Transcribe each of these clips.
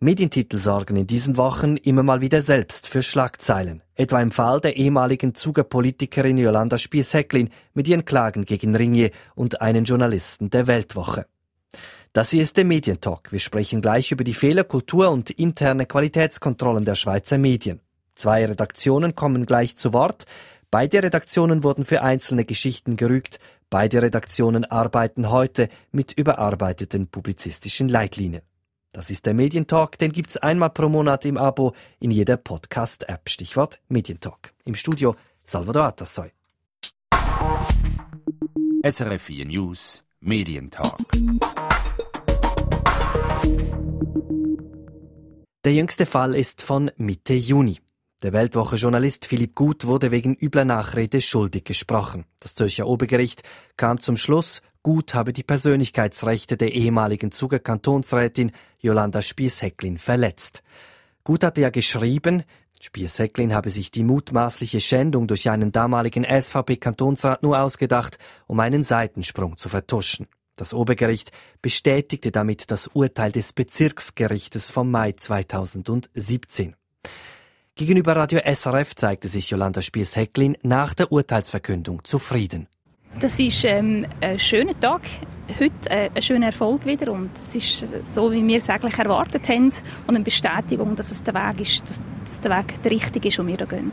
Medientitel sorgen in diesen Wochen immer mal wieder selbst für Schlagzeilen. Etwa im Fall der ehemaligen Zuger Politikerin Jolanda Spies-Häcklin mit ihren Klagen gegen Ringier und einen Journalisten der Weltwoche. Das hier ist der Medientalk. Wir sprechen gleich über die Fehlerkultur und interne Qualitätskontrollen der Schweizer Medien. Zwei Redaktionen kommen gleich zu Wort. Beide Redaktionen wurden für einzelne Geschichten gerügt. Beide Redaktionen arbeiten heute mit überarbeiteten publizistischen Leitlinien. Das ist der Medientalk, den gibt's einmal pro Monat im Abo in jeder Podcast-App. Stichwort Medientalk. Im Studio Salvador Atassoy. SRF 4 News Medientalk. Der jüngste Fall ist von Mitte Juni. Der Weltwoche-Journalist Philipp Gut wurde wegen übler Nachrede schuldig gesprochen. Das Zürcher Obergericht kam zum Schluss, Gut habe die Persönlichkeitsrechte der ehemaligen Zuger Kantonsrätin Jolanda Spies-Häcklin verletzt. Gut hatte ja geschrieben, Spies-Häcklin habe sich die mutmaßliche Schändung durch einen damaligen SVP-Kantonsrat nur ausgedacht, um einen Seitensprung zu vertuschen. Das Obergericht bestätigte damit das Urteil des Bezirksgerichtes vom Mai 2017. Gegenüber Radio SRF zeigte sich Jolanda Spies-Häcklin nach der Urteilsverkündung zufrieden. Das ist ähm, ein schöner Tag, heute äh, ein schöner Erfolg wieder und es ist so, wie wir es eigentlich erwartet haben und eine Bestätigung, dass es der Weg ist, dass der Weg der richtige ist, und wir da gehen.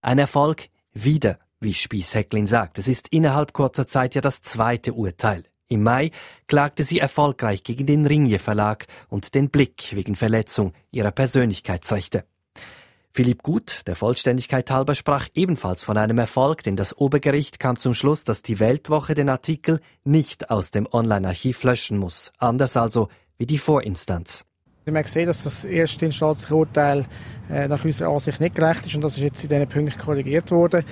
Ein Erfolg wieder, wie Spies-Häcklin sagt. Es ist innerhalb kurzer Zeit ja das zweite Urteil. Im Mai klagte sie erfolgreich gegen den Ringier Verlag und den Blick wegen Verletzung ihrer Persönlichkeitsrechte. Philipp Gut, der Vollständigkeit halber, sprach ebenfalls von einem Erfolg, denn das Obergericht kam zum Schluss, dass die Weltwoche den Artikel nicht aus dem Online-Archiv löschen muss. Anders also wie die Vorinstanz. Wir haben gesehen, dass das erste instanzliche Urteil äh, nach unserer Ansicht nicht gerecht ist und das ist jetzt in diesen Punkten korrigiert worden.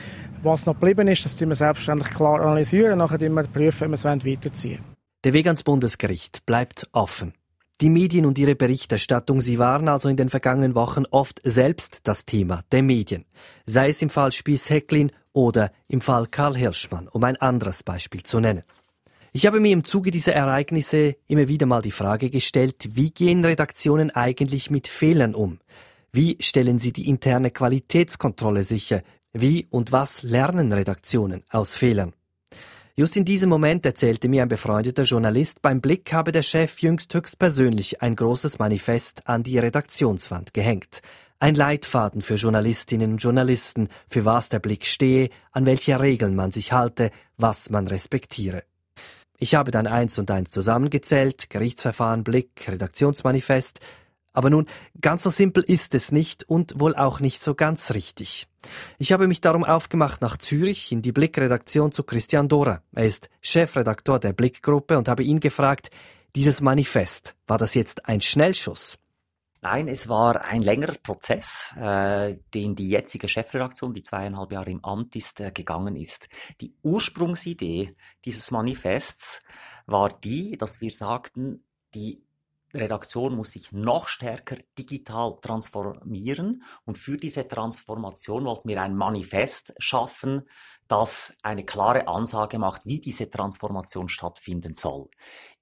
Was noch geblieben ist, das müssen wir selbstverständlich klar analysieren, nachher wir prüfen, ob wir es weiterziehen wollen. Der Weg ans Bundesgericht bleibt offen. Die Medien und ihre Berichterstattung, sie waren also in den vergangenen Wochen oft selbst das Thema der Medien. Sei es im Fall Spies-Häcklin oder im Fall Karl Hirschmann, um ein anderes Beispiel zu nennen. Ich habe mir im Zuge dieser Ereignisse immer wieder mal die Frage gestellt, wie gehen Redaktionen eigentlich mit Fehlern um? Wie stellen sie die interne Qualitätskontrolle sicher? Wie und was lernen Redaktionen aus Fehlern? Just in diesem Moment erzählte mir ein befreundeter Journalist, beim Blick habe der Chef jüngst höchstpersönlich ein großes Manifest an die Redaktionswand gehängt. Ein Leitfaden für Journalistinnen und Journalisten, für was der Blick stehe, an welche Regeln man sich halte, was man respektiere. Ich habe dann eins und eins zusammengezählt, Gerichtsverfahren, Blick, Redaktionsmanifest. Aber nun, ganz so simpel ist es nicht und wohl auch nicht so ganz richtig. Ich habe mich darum aufgemacht nach Zürich in die Blick-Redaktion zu Christian Dora. Er ist Chefredaktor der Blick-Gruppe und habe ihn gefragt, dieses Manifest, war das jetzt ein Schnellschuss? Nein, es war ein längerer Prozess, äh, den die jetzige Chefredaktion, die zweieinhalb Jahre im Amt ist, äh, gegangen ist. Die Ursprungsidee dieses Manifests war die, dass wir sagten, die Redaktion muss sich noch stärker digital transformieren und für diese Transformation wollten wir ein Manifest schaffen, das eine klare Ansage macht, wie diese Transformation stattfinden soll.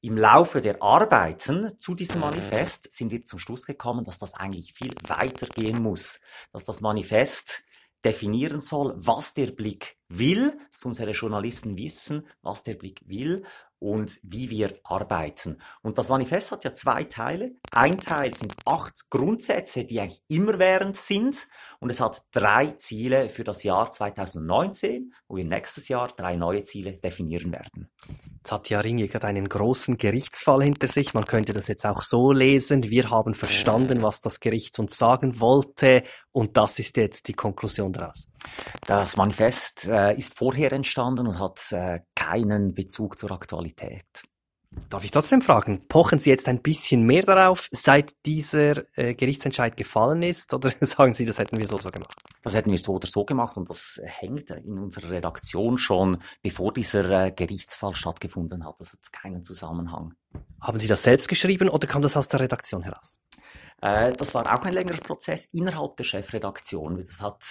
Im Laufe der Arbeiten zu diesem Manifest sind wir zum Schluss gekommen, dass das eigentlich viel weiter gehen muss, dass das Manifest definieren soll, was der Blick will, dass unsere Journalisten wissen, was der Blick will und wie wir arbeiten. Und das Manifest hat ja zwei Teile. Ein Teil sind acht Grundsätze, die eigentlich immerwährend sind. Und es hat drei Ziele für das Jahr 2019, wo wir nächstes Jahr drei neue Ziele definieren werden. Jetzt hat ja Ringe gerade einen großen Gerichtsfall hinter sich. Man könnte das jetzt auch so lesen. Wir haben verstanden, was das Gericht uns sagen wollte. Und das ist jetzt die Konklusion daraus. Das Manifest äh, ist vorher entstanden und hat äh, keinen Bezug zur Aktualität. Darf ich trotzdem fragen, pochen Sie jetzt ein bisschen mehr darauf, seit dieser äh, Gerichtsentscheid gefallen ist, oder sagen Sie, das hätten wir so so gemacht? Das hätten wir so oder so gemacht und das hängt in unserer Redaktion schon, bevor dieser äh, Gerichtsfall stattgefunden hat. Das hat keinen Zusammenhang. Haben Sie das selbst geschrieben oder kam das aus der Redaktion heraus? Äh, das war auch ein längerer Prozess innerhalb der Chefredaktion. Es hat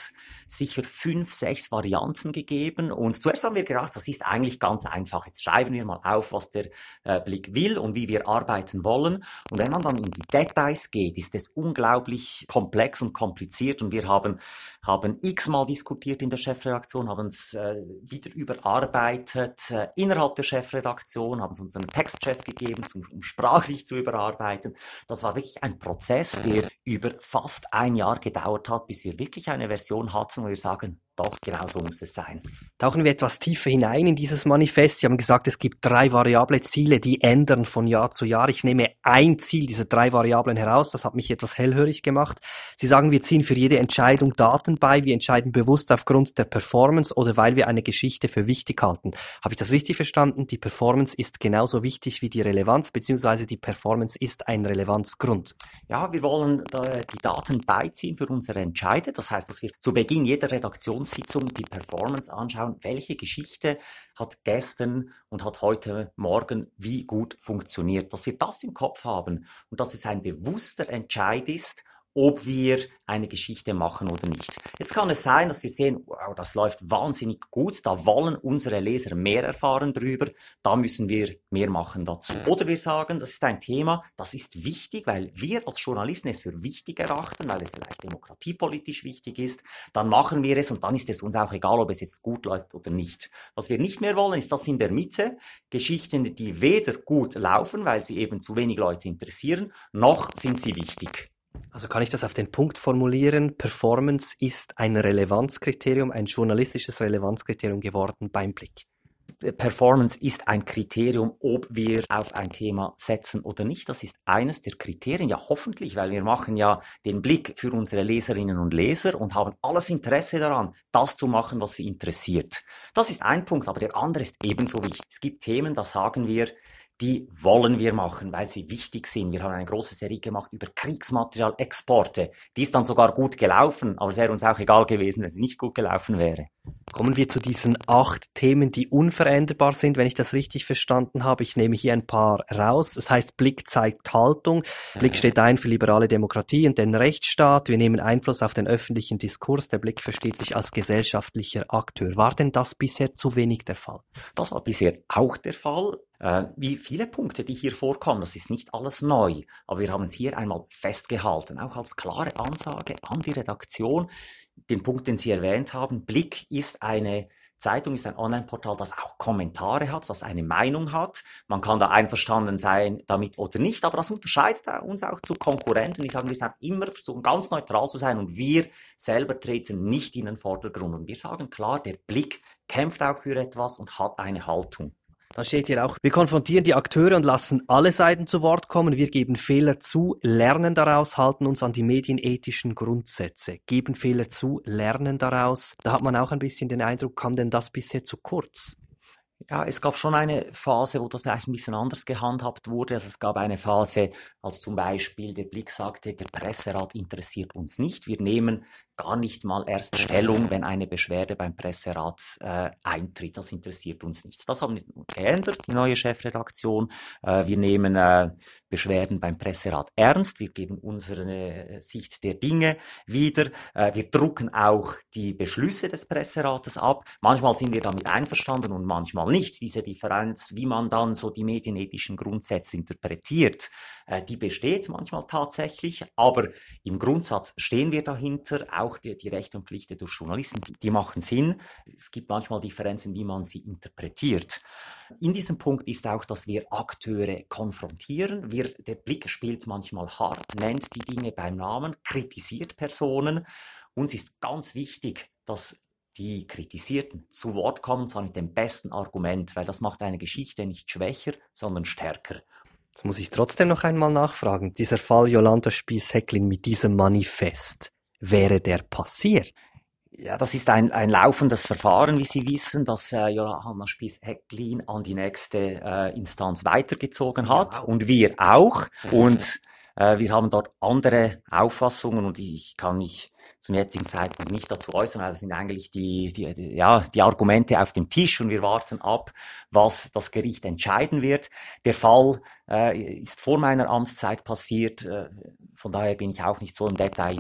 sicher fünf, sechs Varianten gegeben und zuerst haben wir gedacht, das ist eigentlich ganz einfach. Jetzt schreiben wir mal auf, was der äh, Blick will und wie wir arbeiten wollen. Und wenn man dann in die Details geht, ist es unglaublich komplex und kompliziert und wir haben, haben x-mal diskutiert in der Chefredaktion, haben es äh, wieder überarbeitet äh, innerhalb der Chefredaktion, haben es unseren Textchef gegeben, um sprachlich zu überarbeiten. Das war wirklich ein Prozess, der über fast ein Jahr gedauert hat, bis wir wirklich eine Version hatten, wo wir sagen, doch, genau so muss es sein. Tauchen wir etwas tiefer hinein in dieses Manifest. Sie haben gesagt, es gibt drei variable Ziele, die ändern von Jahr zu Jahr. Ich nehme ein Ziel dieser drei Variablen heraus. Das hat mich etwas hellhörig gemacht. Sie sagen, wir ziehen für jede Entscheidung Daten bei. Wir entscheiden bewusst aufgrund der Performance oder weil wir eine Geschichte für wichtig halten. Habe ich das richtig verstanden? Die Performance ist genauso wichtig wie die Relevanz, beziehungsweise die Performance ist ein Relevanzgrund. Ja, wir wollen die Daten beiziehen für unsere Entscheide. Das heißt, dass wir zu Beginn jeder Redaktion Redaktionssitzung die Performance anschauen, welche Geschichte hat gestern und hat heute Morgen wie gut funktioniert. Dass wir das im Kopf haben und dass es ein bewusster Entscheid ist, ob wir eine Geschichte machen oder nicht. Jetzt kann es sein, dass wir sehen, wow, das läuft wahnsinnig gut, da wollen unsere Leser mehr erfahren drüber, da müssen wir mehr machen dazu. Oder wir sagen, das ist ein Thema, das ist wichtig, weil wir als Journalisten es für wichtig erachten, weil es vielleicht demokratiepolitisch wichtig ist, dann machen wir es und dann ist es uns auch egal, ob es jetzt gut läuft oder nicht. Was wir nicht mehr wollen, ist das in der Mitte, Geschichten, die weder gut laufen, weil sie eben zu wenig Leute interessieren, noch sind sie wichtig. Also kann ich das auf den Punkt formulieren? Performance ist ein Relevanzkriterium, ein journalistisches Relevanzkriterium geworden beim Blick. Performance ist ein Kriterium, ob wir auf ein Thema setzen oder nicht. Das ist eines der Kriterien, ja hoffentlich, weil wir machen ja den Blick für unsere Leserinnen und Leser und haben alles Interesse daran, das zu machen, was sie interessiert. Das ist ein Punkt, aber der andere ist ebenso wichtig. Es gibt Themen, da sagen wir, die wollen wir machen, weil sie wichtig sind. Wir haben eine große Serie gemacht über Kriegsmaterialexporte. Die ist dann sogar gut gelaufen, aber es wäre uns auch egal gewesen, wenn sie nicht gut gelaufen wäre. Kommen wir zu diesen acht Themen, die unveränderbar sind, wenn ich das richtig verstanden habe. Ich nehme hier ein paar raus. Das heißt, Blick zeigt Haltung. Blick steht ein für liberale Demokratie und den Rechtsstaat. Wir nehmen Einfluss auf den öffentlichen Diskurs. Der Blick versteht sich als gesellschaftlicher Akteur. War denn das bisher zu wenig der Fall? Das war bisher auch der Fall. Äh, wie viele Punkte, die hier vorkommen, das ist nicht alles neu, aber wir haben es hier einmal festgehalten, auch als klare Ansage an die Redaktion. Den Punkt, den Sie erwähnt haben, Blick ist eine Zeitung ist ein Online-Portal, das auch Kommentare hat, das eine Meinung hat. Man kann da einverstanden sein damit oder nicht, aber das unterscheidet uns auch zu Konkurrenten. Ich sage, wir sind immer versuchen ganz neutral zu sein und wir selber treten nicht in den Vordergrund. Und wir sagen klar, der Blick kämpft auch für etwas und hat eine Haltung. Da steht hier auch, wir konfrontieren die Akteure und lassen alle Seiten zu Wort kommen. Wir geben Fehler zu, lernen daraus, halten uns an die medienethischen Grundsätze. Geben Fehler zu, lernen daraus. Da hat man auch ein bisschen den Eindruck, kam denn das bisher zu kurz? Ja, es gab schon eine Phase, wo das vielleicht ein bisschen anders gehandhabt wurde. Also es gab eine Phase, als zum Beispiel der Blick sagte, der Presserat interessiert uns nicht. Wir nehmen gar nicht mal erst Stellung, wenn eine Beschwerde beim Presserat äh, eintritt. Das interessiert uns nicht. Das haben wir geändert, die neue Chefredaktion. Äh, wir nehmen äh, Beschwerden beim Presserat ernst. Wir geben unsere äh, Sicht der Dinge wieder. Äh, wir drucken auch die Beschlüsse des Presserates ab. Manchmal sind wir damit einverstanden und manchmal nicht. Diese Differenz, wie man dann so die medienethischen Grundsätze interpretiert, äh, die besteht manchmal tatsächlich. Aber im Grundsatz stehen wir dahinter. Auch auch die, die Rechte und Pflichten durch Journalisten, die, die machen Sinn. Es gibt manchmal Differenzen, wie man sie interpretiert. In diesem Punkt ist auch, dass wir Akteure konfrontieren. Wir, der Blick spielt manchmal hart, nennt die Dinge beim Namen, kritisiert Personen. Uns ist ganz wichtig, dass die Kritisierten zu Wort kommen, zwar mit dem besten Argument, weil das macht eine Geschichte nicht schwächer, sondern stärker. Jetzt muss ich trotzdem noch einmal nachfragen. Dieser Fall Jolanda Spies-Hecklin mit diesem Manifest wäre der passiert? Ja, das ist ein, ein laufendes Verfahren, wie Sie wissen, das äh, Johanna Spies-Hecklin an die nächste äh, Instanz weitergezogen Sie hat auch. und wir auch. Und Äh, wir haben dort andere Auffassungen und ich kann mich zum jetzigen Zeitpunkt nicht dazu äußern, weil das sind eigentlich die, die, die, ja, die Argumente auf dem Tisch und wir warten ab, was das Gericht entscheiden wird. Der Fall äh, ist vor meiner Amtszeit passiert, äh, von daher bin ich auch nicht so im Detail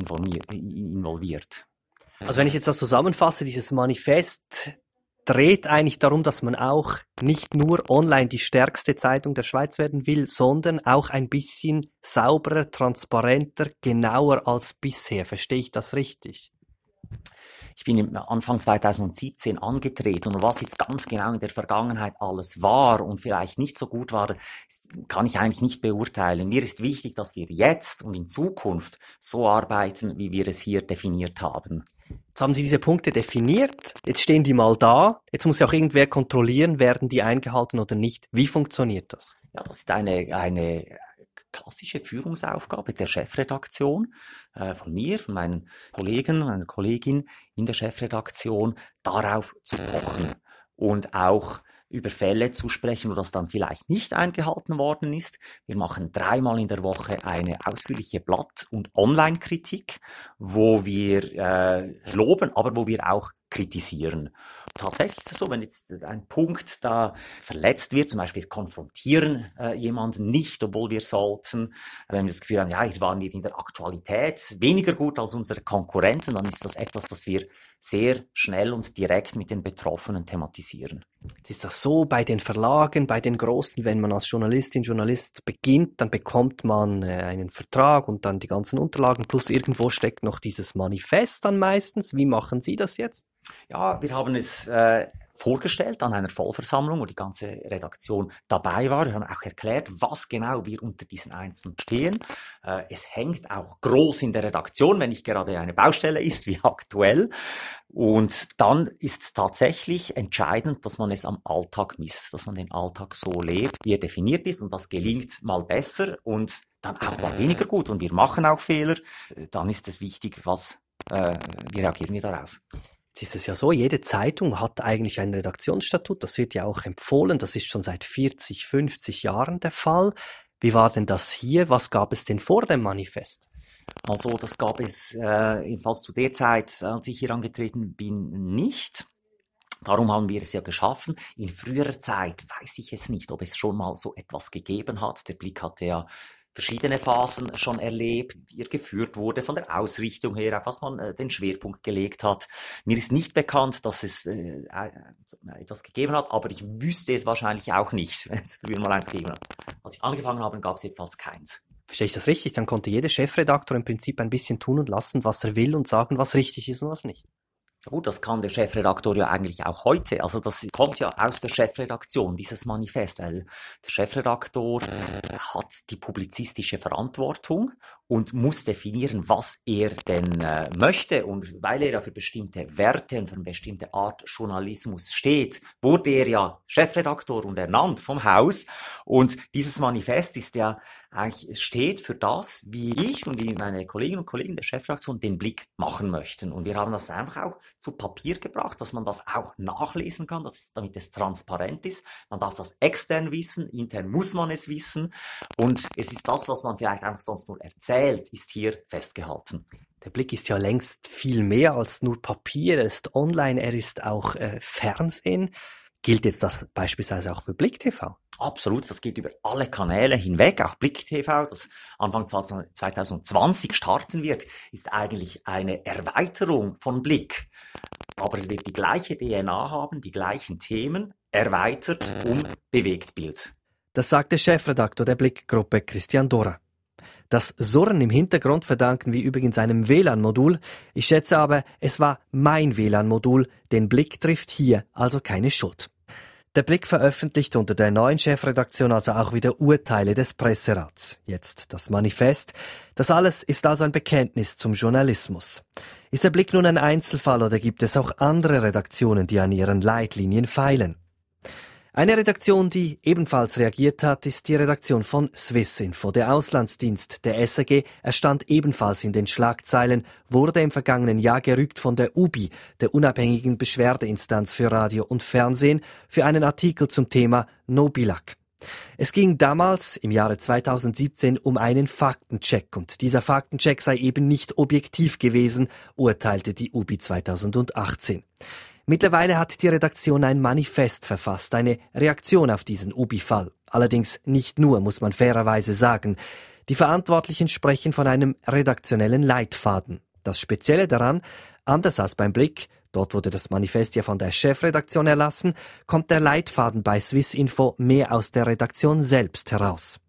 involviert. Also wenn ich jetzt das zusammenfasse, dieses Manifest dreht eigentlich darum, dass man auch nicht nur online die stärkste Zeitung der Schweiz werden will, sondern auch ein bisschen sauberer, transparenter, genauer als bisher. Verstehe ich das richtig? Ich bin Anfang 2017 angetreten und was jetzt ganz genau in der Vergangenheit alles war und vielleicht nicht so gut war, kann ich eigentlich nicht beurteilen. Mir ist wichtig, dass wir jetzt und in Zukunft so arbeiten, wie wir es hier definiert haben. Jetzt haben Sie diese Punkte definiert, jetzt stehen die mal da, jetzt muss ja auch irgendwer kontrollieren, werden die eingehalten oder nicht. Wie funktioniert das? Ja, das ist eine, eine klassische Führungsaufgabe der Chefredaktion, äh, von mir, von meinen Kollegen, meiner Kollegin in der Chefredaktion, darauf zu pochen und auch über Fälle zu sprechen, wo das dann vielleicht nicht eingehalten worden ist. Wir machen dreimal in der Woche eine ausführliche Blatt- und Online-Kritik, wo wir äh, loben, aber wo wir auch kritisieren. Tatsächlich ist es so, wenn jetzt ein Punkt da verletzt wird, zum Beispiel konfrontieren äh, jemanden nicht, obwohl wir sollten, wenn wir das Gefühl haben, ja, hier waren wir in der Aktualität weniger gut als unsere Konkurrenten, dann ist das etwas, das wir sehr schnell und direkt mit den Betroffenen thematisieren. Jetzt ist das so bei den Verlagen, bei den Großen, wenn man als Journalistin, Journalist beginnt, dann bekommt man äh, einen Vertrag und dann die ganzen Unterlagen, plus irgendwo steckt noch dieses Manifest dann meistens. Wie machen Sie das jetzt? Ja, wir haben es äh, vorgestellt an einer Vollversammlung, wo die ganze Redaktion dabei war. Wir haben auch erklärt, was genau wir unter diesen Einzelnen stehen. Äh, es hängt auch groß in der Redaktion, wenn nicht gerade eine Baustelle ist, wie aktuell. Und dann ist tatsächlich entscheidend, dass man es am Alltag misst, dass man den Alltag so lebt, wie er definiert ist. Und das gelingt mal besser und dann auch mal weniger gut. Und wir machen auch Fehler. Dann ist es wichtig, was, äh, wie reagieren wir darauf. Jetzt ist es ja so, jede Zeitung hat eigentlich ein Redaktionsstatut, das wird ja auch empfohlen, das ist schon seit 40, 50 Jahren der Fall. Wie war denn das hier? Was gab es denn vor dem Manifest? Also das gab es äh, jedenfalls zu der Zeit, als ich hier angetreten bin, nicht. Darum haben wir es ja geschaffen. In früherer Zeit weiß ich es nicht, ob es schon mal so etwas gegeben hat. Der Blick hatte ja verschiedene Phasen schon erlebt, wie er geführt wurde, von der Ausrichtung her, auf was man äh, den Schwerpunkt gelegt hat. Mir ist nicht bekannt, dass es äh, äh, etwas gegeben hat, aber ich wüsste es wahrscheinlich auch nicht, wenn es früher mal eins gegeben hat. Als ich angefangen habe, gab es jedenfalls keins. Verstehe ich das richtig? Dann konnte jeder Chefredaktor im Prinzip ein bisschen tun und lassen, was er will und sagen, was richtig ist und was nicht. Ja gut, das kann der Chefredaktor ja eigentlich auch heute. Also das kommt ja aus der Chefredaktion, dieses Manifest, weil der Chefredaktor hat die publizistische Verantwortung und muss definieren, was er denn äh, möchte. Und weil er ja für bestimmte Werte und für eine bestimmte Art Journalismus steht, wurde er ja Chefredaktor und ernannt vom Haus. Und dieses Manifest ist ja eigentlich steht für das, wie ich und wie meine Kolleginnen und Kollegen der Chefredaktion den Blick machen möchten. Und wir haben das einfach auch zu Papier gebracht, dass man das auch nachlesen kann, dass es, damit es transparent ist. Man darf das extern wissen, intern muss man es wissen. Und es ist das, was man vielleicht einfach sonst nur erzählt, ist hier festgehalten. Der Blick ist ja längst viel mehr als nur Papier. Er ist online, er ist auch äh, Fernsehen. Gilt jetzt das beispielsweise auch für Blick TV? Absolut, das geht über alle Kanäle hinweg, auch Blick TV, das Anfang 2020 starten wird, ist eigentlich eine Erweiterung von Blick. Aber es wird die gleiche DNA haben, die gleichen Themen, erweitert um Bewegtbild. Das sagt der Chefredaktor der Blickgruppe Christian Dora. Das Surren im Hintergrund verdanken wir übrigens einem WLAN-Modul. Ich schätze aber, es war mein WLAN-Modul. Den Blick trifft hier also keine Schuld. Der Blick veröffentlicht unter der neuen Chefredaktion also auch wieder Urteile des Presserats. Jetzt das Manifest. Das alles ist also ein Bekenntnis zum Journalismus. Ist der Blick nun ein Einzelfall oder gibt es auch andere Redaktionen, die an ihren Leitlinien feilen? Eine Redaktion, die ebenfalls reagiert hat, ist die Redaktion von Swissinfo. Der Auslandsdienst der SAG erstand ebenfalls in den Schlagzeilen, wurde im vergangenen Jahr gerügt von der UBI, der unabhängigen Beschwerdeinstanz für Radio und Fernsehen, für einen Artikel zum Thema No Billag. Es ging damals im Jahre 2017 um einen Faktencheck und dieser Faktencheck sei eben nicht objektiv gewesen, urteilte die UBI 2018. Mittlerweile hat die Redaktion ein Manifest verfasst, eine Reaktion auf diesen UBI-Fall. Allerdings nicht nur, muss man fairerweise sagen. Die Verantwortlichen sprechen von einem redaktionellen Leitfaden. Das Spezielle daran, anders als beim Blick, dort wurde das Manifest ja von der Chefredaktion erlassen, kommt der Leitfaden bei Swissinfo mehr aus der Redaktion selbst heraus.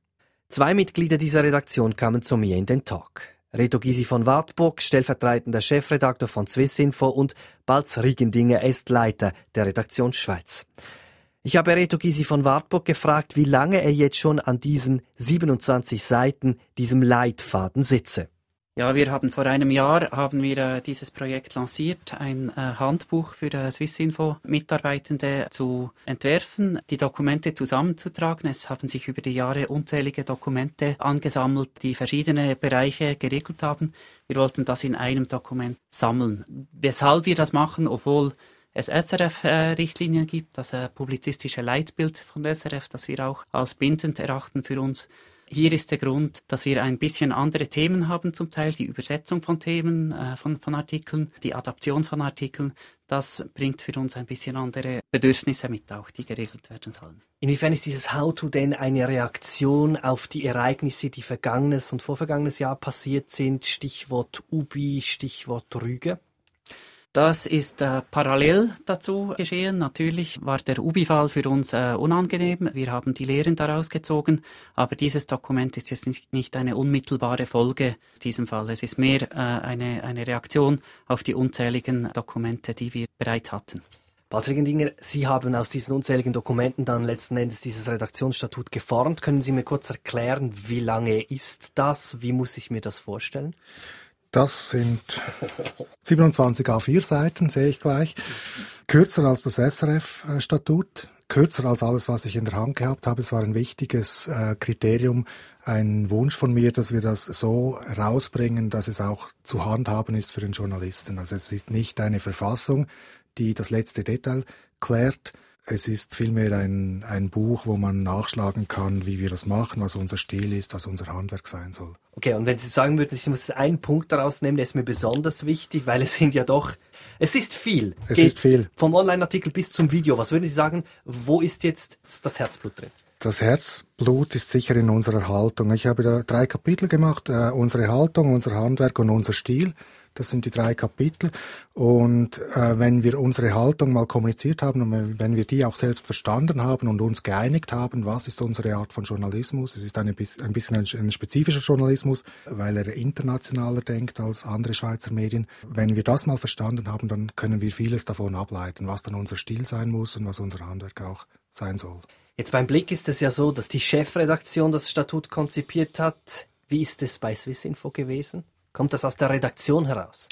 Zwei Mitglieder dieser Redaktion kamen zu mir in den Talk. Reto Gysi von Wartburg, stellvertretender Chefredakteur von Swissinfo und Balz Riegendinger ist Leiter der Redaktion Schweiz. Ich habe Reto Gysi von Wartburg gefragt, wie lange er jetzt schon an diesen 27 Seiten, diesem Leitfaden sitze. Ja, wir haben vor einem Jahr haben wir äh, dieses Projekt lanciert, ein äh, Handbuch für äh, Swissinfo Mitarbeitende zu entwerfen, die Dokumente zusammenzutragen. Es haben sich über die Jahre unzählige Dokumente angesammelt, die verschiedene Bereiche geregelt haben. Wir wollten das in einem Dokument sammeln. Weshalb wir das machen, obwohl es SRF-Richtlinien äh, gibt, das äh, publizistische Leitbild von SRF, das wir auch als bindend erachten für uns hier ist der Grund, dass wir ein bisschen andere Themen haben zum Teil, die Übersetzung von Themen, äh, von, von Artikeln, die Adaption von Artikeln. Das bringt für uns ein bisschen andere Bedürfnisse mit, auch die geregelt werden sollen. Inwiefern ist dieses How-to denn eine Reaktion auf die Ereignisse, die vergangenes und vorvergangenes Jahr passiert sind? Stichwort Ubi, Stichwort Rüge? Das ist äh, parallel dazu geschehen. Natürlich war der Ubi-Fall für uns äh, unangenehm. Wir haben die Lehren daraus gezogen, aber dieses Dokument ist jetzt nicht, nicht eine unmittelbare Folge diesem Fall. Es ist mehr äh, eine, eine Reaktion auf die unzähligen Dokumente, die wir bereits hatten. Patrick Dinger, Sie haben aus diesen unzähligen Dokumenten dann letzten Endes dieses Redaktionsstatut geformt. Können Sie mir kurz erklären, wie lange ist das? Wie muss ich mir das vorstellen? Das sind 27 A4-Seiten, sehe ich gleich. Kürzer als das SRF-Statut, kürzer als alles, was ich in der Hand gehabt habe. Es war ein wichtiges äh, Kriterium, ein Wunsch von mir, dass wir das so rausbringen, dass es auch zu handhaben ist für den Journalisten. Also es ist nicht eine Verfassung, die das letzte Detail klärt, es ist vielmehr ein, ein Buch, wo man nachschlagen kann, wie wir das machen, was unser Stil ist, was unser Handwerk sein soll. Okay, und wenn Sie sagen würden, ich muss einen Punkt daraus nehmen, der ist mir besonders wichtig, weil es sind ja doch, es ist viel. Es Geht ist viel. Vom Online-Artikel bis zum Video. Was würden Sie sagen, wo ist jetzt das Herzblut drin? Das Herzblut ist sicher in unserer Haltung. Ich habe da drei Kapitel gemacht, äh, unsere Haltung, unser Handwerk und unser Stil. Das sind die drei Kapitel. Und äh, wenn wir unsere Haltung mal kommuniziert haben und wenn wir die auch selbst verstanden haben und uns geeinigt haben, was ist unsere Art von Journalismus? Es ist eine, ein bisschen ein, ein spezifischer Journalismus, weil er internationaler denkt als andere Schweizer Medien. Wenn wir das mal verstanden haben, dann können wir vieles davon ableiten, was dann unser Stil sein muss und was unser Handwerk auch sein soll. Jetzt beim Blick ist es ja so, dass die Chefredaktion das Statut konzipiert hat. Wie ist es bei Swissinfo gewesen? Kommt das aus der Redaktion heraus?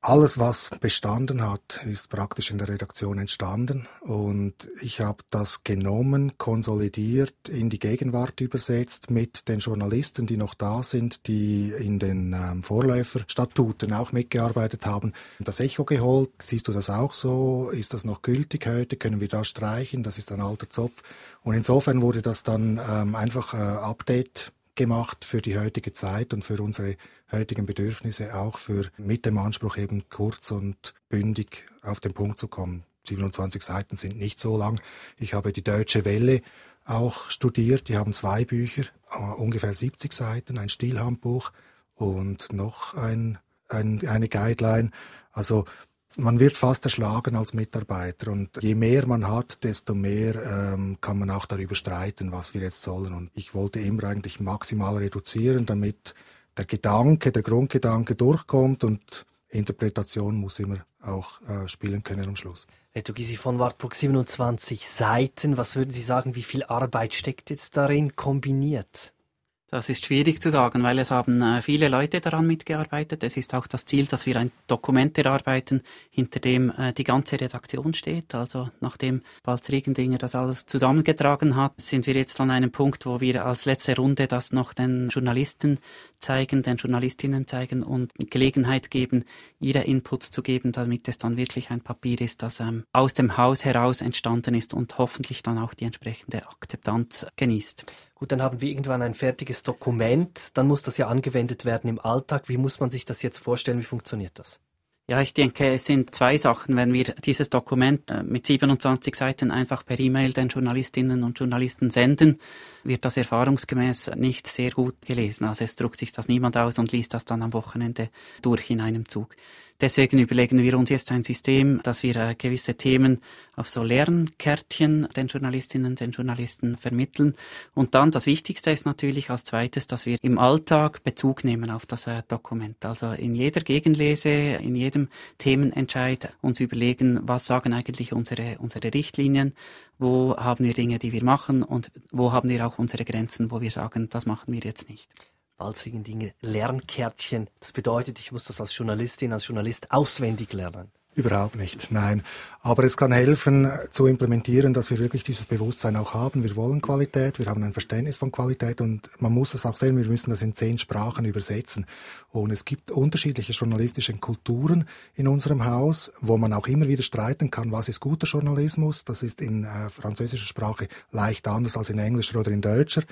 Alles, was bestanden hat, ist praktisch in der Redaktion entstanden und ich habe das genommen, konsolidiert, in die Gegenwart übersetzt mit den Journalisten, die noch da sind, die in den ähm, Vorläuferstatuten auch mitgearbeitet haben. Das Echo geholt, siehst du das auch so? Ist das noch gültig heute? Können wir da streichen? Das ist ein alter Zopf. Und insofern wurde das dann ähm, einfach äh, Update gemacht für die heutige Zeit und für unsere heutigen Bedürfnisse, auch für mit dem Anspruch eben kurz und bündig auf den Punkt zu kommen. 27 Seiten sind nicht so lang. Ich habe die Deutsche Welle auch studiert. Die haben zwei Bücher, äh, ungefähr 70 Seiten, ein Stilhandbuch und noch ein, ein, eine Guideline. Also man wird fast erschlagen als Mitarbeiter und je mehr man hat, desto mehr ähm, kann man auch darüber streiten, was wir jetzt sollen. Und ich wollte immer eigentlich maximal reduzieren, damit der Gedanke, der Grundgedanke durchkommt und Interpretation muss immer auch äh, spielen können am Schluss. Reto Gysi von Wartburg, 27 Seiten. Was würden Sie sagen, wie viel Arbeit steckt jetzt darin kombiniert? Das ist schwierig zu sagen, weil es haben äh, viele Leute daran mitgearbeitet. Es ist auch das Ziel, dass wir ein Dokument erarbeiten, hinter dem äh, die ganze Redaktion steht. Also nachdem Balz Riegendinger das alles zusammengetragen hat, sind wir jetzt an einem Punkt, wo wir als letzte Runde das noch den Journalisten zeigen, den Journalistinnen zeigen und Gelegenheit geben, ihre Inputs zu geben, damit es dann wirklich ein Papier ist, das ähm, aus dem Haus heraus entstanden ist und hoffentlich dann auch die entsprechende Akzeptanz genießt. Gut, dann haben wir irgendwann ein fertiges Dokument, dann muss das ja angewendet werden im Alltag. Wie muss man sich das jetzt vorstellen? Wie funktioniert das? Ja, ich denke, es sind zwei Sachen. Wenn wir dieses Dokument äh, mit 27 Seiten einfach per E-Mail den Journalistinnen und Journalisten senden, wird das erfahrungsgemäß nicht sehr gut gelesen. Also es druckt sich das niemand aus und liest das dann am Wochenende durch in einem Zug. Deswegen überlegen wir uns jetzt ein System, dass wir äh, gewisse Themen auf so Lernkärtchen den Journalistinnen, den Journalisten vermitteln. Und dann das Wichtigste ist natürlich als zweites, dass wir im Alltag Bezug nehmen auf das äh, Dokument. Also in jeder Gegenlese, in jedem Themenentscheid uns überlegen, was sagen eigentlich unsere, unsere Richtlinien, wo haben wir Dinge, die wir machen und wo haben wir auch unsere Grenzen, wo wir sagen, das machen wir jetzt nicht walzigen Dinge, Lernkärtchen. Das bedeutet, ich muss das als Journalistin, als Journalist auswendig lernen. Überhaupt nicht, nein. Aber es kann helfen zu implementieren, dass wir wirklich dieses Bewusstsein auch haben. Wir wollen Qualität, wir haben ein Verständnis von Qualität und man muss es auch sehen, wir müssen das in zehn Sprachen übersetzen. Und es gibt unterschiedliche journalistische Kulturen in unserem Haus, wo man auch immer wieder streiten kann, was ist guter Journalismus. Das ist in äh, französischer Sprache leicht anders als in englischer oder in deutscher.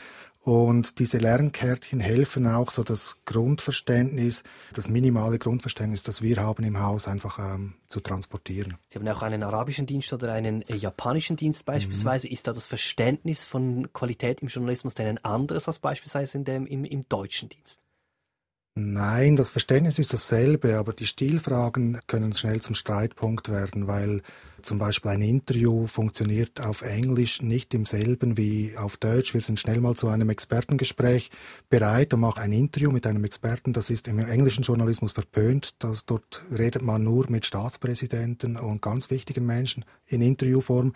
Und diese Lernkärtchen helfen auch, so das Grundverständnis, das minimale Grundverständnis, das wir haben im Haus, einfach ähm, zu transportieren. Sie haben auch einen arabischen Dienst oder einen äh, japanischen Dienst beispielsweise. Mhm. Ist da das Verständnis von Qualität im Journalismus denn ein anderes als beispielsweise in dem, im, im deutschen Dienst? Nein, das Verständnis ist dasselbe, aber die Stilfragen können schnell zum Streitpunkt werden, weil zum Beispiel ein Interview funktioniert auf Englisch nicht im selben wie auf Deutsch. Wir sind schnell mal zu einem Expertengespräch bereit und machen ein Interview mit einem Experten. Das ist im englischen Journalismus verpönt. Das, dort redet man nur mit Staatspräsidenten und ganz wichtigen Menschen in Interviewform.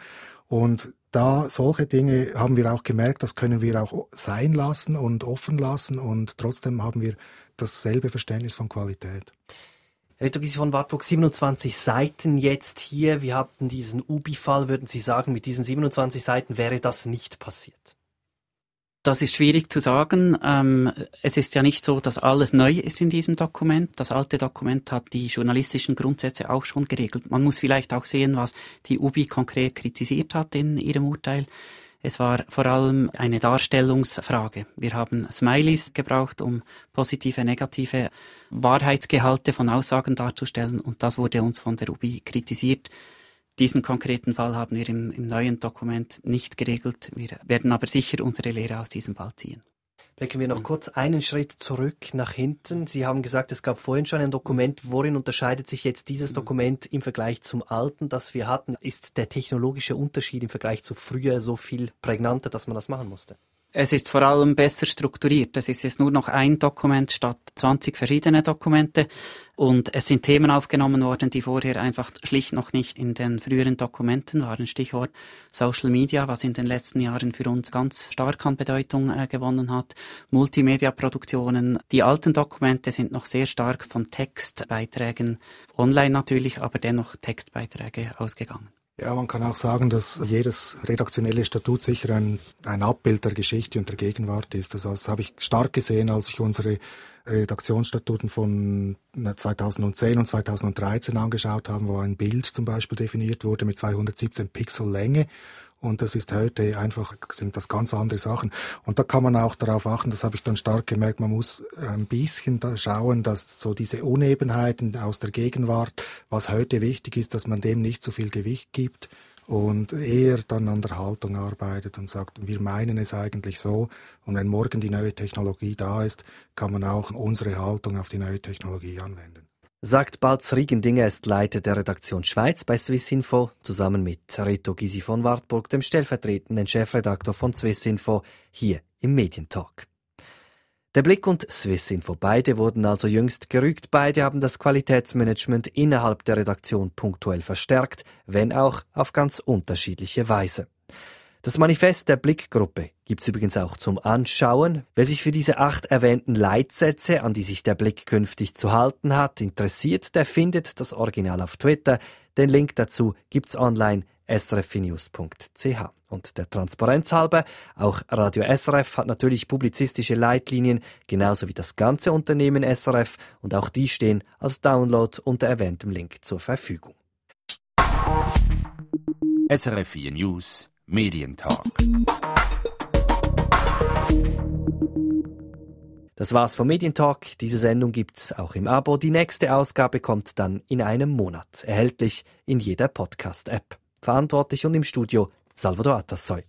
Und da solche Dinge haben wir auch gemerkt, das können wir auch sein lassen und offen lassen und trotzdem haben wir dasselbe Verständnis von Qualität. Von Wartburg, 27 Seiten jetzt hier. Wir hatten diesen Ubi-Fall. Würden Sie sagen, mit diesen 27 Seiten wäre das nicht passiert? Das ist schwierig zu sagen. Ähm, es ist ja nicht so, dass alles neu ist in diesem Dokument. Das alte Dokument hat die journalistischen Grundsätze auch schon geregelt. Man muss vielleicht auch sehen, was die UBI konkret kritisiert hat in ihrem Urteil. Es war vor allem eine Darstellungsfrage. Wir haben Smileys gebraucht, um positive, negative Wahrheitsgehalte von Aussagen darzustellen und das wurde uns von der UBI kritisiert. Diesen konkreten Fall haben wir im, im neuen Dokument nicht geregelt. Wir werden aber sicher unsere Lehre aus diesem Fall ziehen. Blicken wir noch kurz einen Schritt zurück nach hinten. Sie haben gesagt, es gab vorhin schon ein Dokument. Worin unterscheidet sich jetzt dieses mhm. Dokument im Vergleich zum alten, das wir hatten? Ist der technologische Unterschied im Vergleich zu früher so viel prägnanter, dass man das machen musste? Es ist vor allem besser strukturiert. Es ist jetzt nur noch ein Dokument statt 20 verschiedene Dokumente. Und es sind Themen aufgenommen worden, die vorher einfach schlicht noch nicht in den früheren Dokumenten waren. Stichwort Social Media, was in den letzten Jahren für uns ganz stark an Bedeutung äh, gewonnen hat. Multimedia-Produktionen. Die alten Dokumente sind noch sehr stark von Textbeiträgen, online natürlich, aber dennoch Textbeiträge ausgegangen. Ja, man kann auch sagen, dass jedes redaktionelle Statut sicher ein, ein Abbild der Geschichte und der Gegenwart ist. Also das habe ich stark gesehen, als ich unsere Redaktionsstatuten von 2010 und 2013 angeschaut habe, wo ein Bild zum Beispiel definiert wurde mit 217 Pixel Länge und das ist heute einfach, sind das ganz andere Sachen. Und da kann man auch darauf achten, das habe ich dann stark gemerkt, man muss ein bisschen da schauen, dass so diese Unebenheiten aus der Gegenwart, was heute wichtig ist, dass man dem nicht so viel Gewicht gibt und eher dann an der Haltung arbeitet und sagt, wir meinen es eigentlich so. Und wenn morgen die neue Technologie da ist, kann man auch unsere Haltung auf die neue Technologie anwenden sagt Balz Riegendinger, ist Leiter der Redaktion Schweiz bei Swissinfo, zusammen mit Reto Gysi von Wartburg, dem stellvertretenden Chefredaktor von Swissinfo, hier im Medientalk. Der Blick und Swissinfo, beide wurden also jüngst gerügt, beide haben das Qualitätsmanagement innerhalb der Redaktion punktuell verstärkt, wenn auch auf ganz unterschiedliche Weise. Das Manifest der Blickgruppe gibt's übrigens auch zum Anschauen. Wer sich für diese acht erwähnten Leitsätze, an die sich der Blick künftig zu halten hat, interessiert, der findet das Original auf Twitter. Den Link dazu gibt's online srfnews.ch. Und der Transparenz halber, auch Radio SRF hat natürlich publizistische Leitlinien, genauso wie das ganze Unternehmen SRF, und auch die stehen als Download unter erwähntem Link zur Verfügung. SRF 4 News Medientalk. Das war's vom Medientalk. Diese Sendung gibt's auch im Abo. Die nächste Ausgabe kommt dann in einem Monat, erhältlich in jeder Podcast-App. Verantwortlich und im Studio Salvador Atassoy.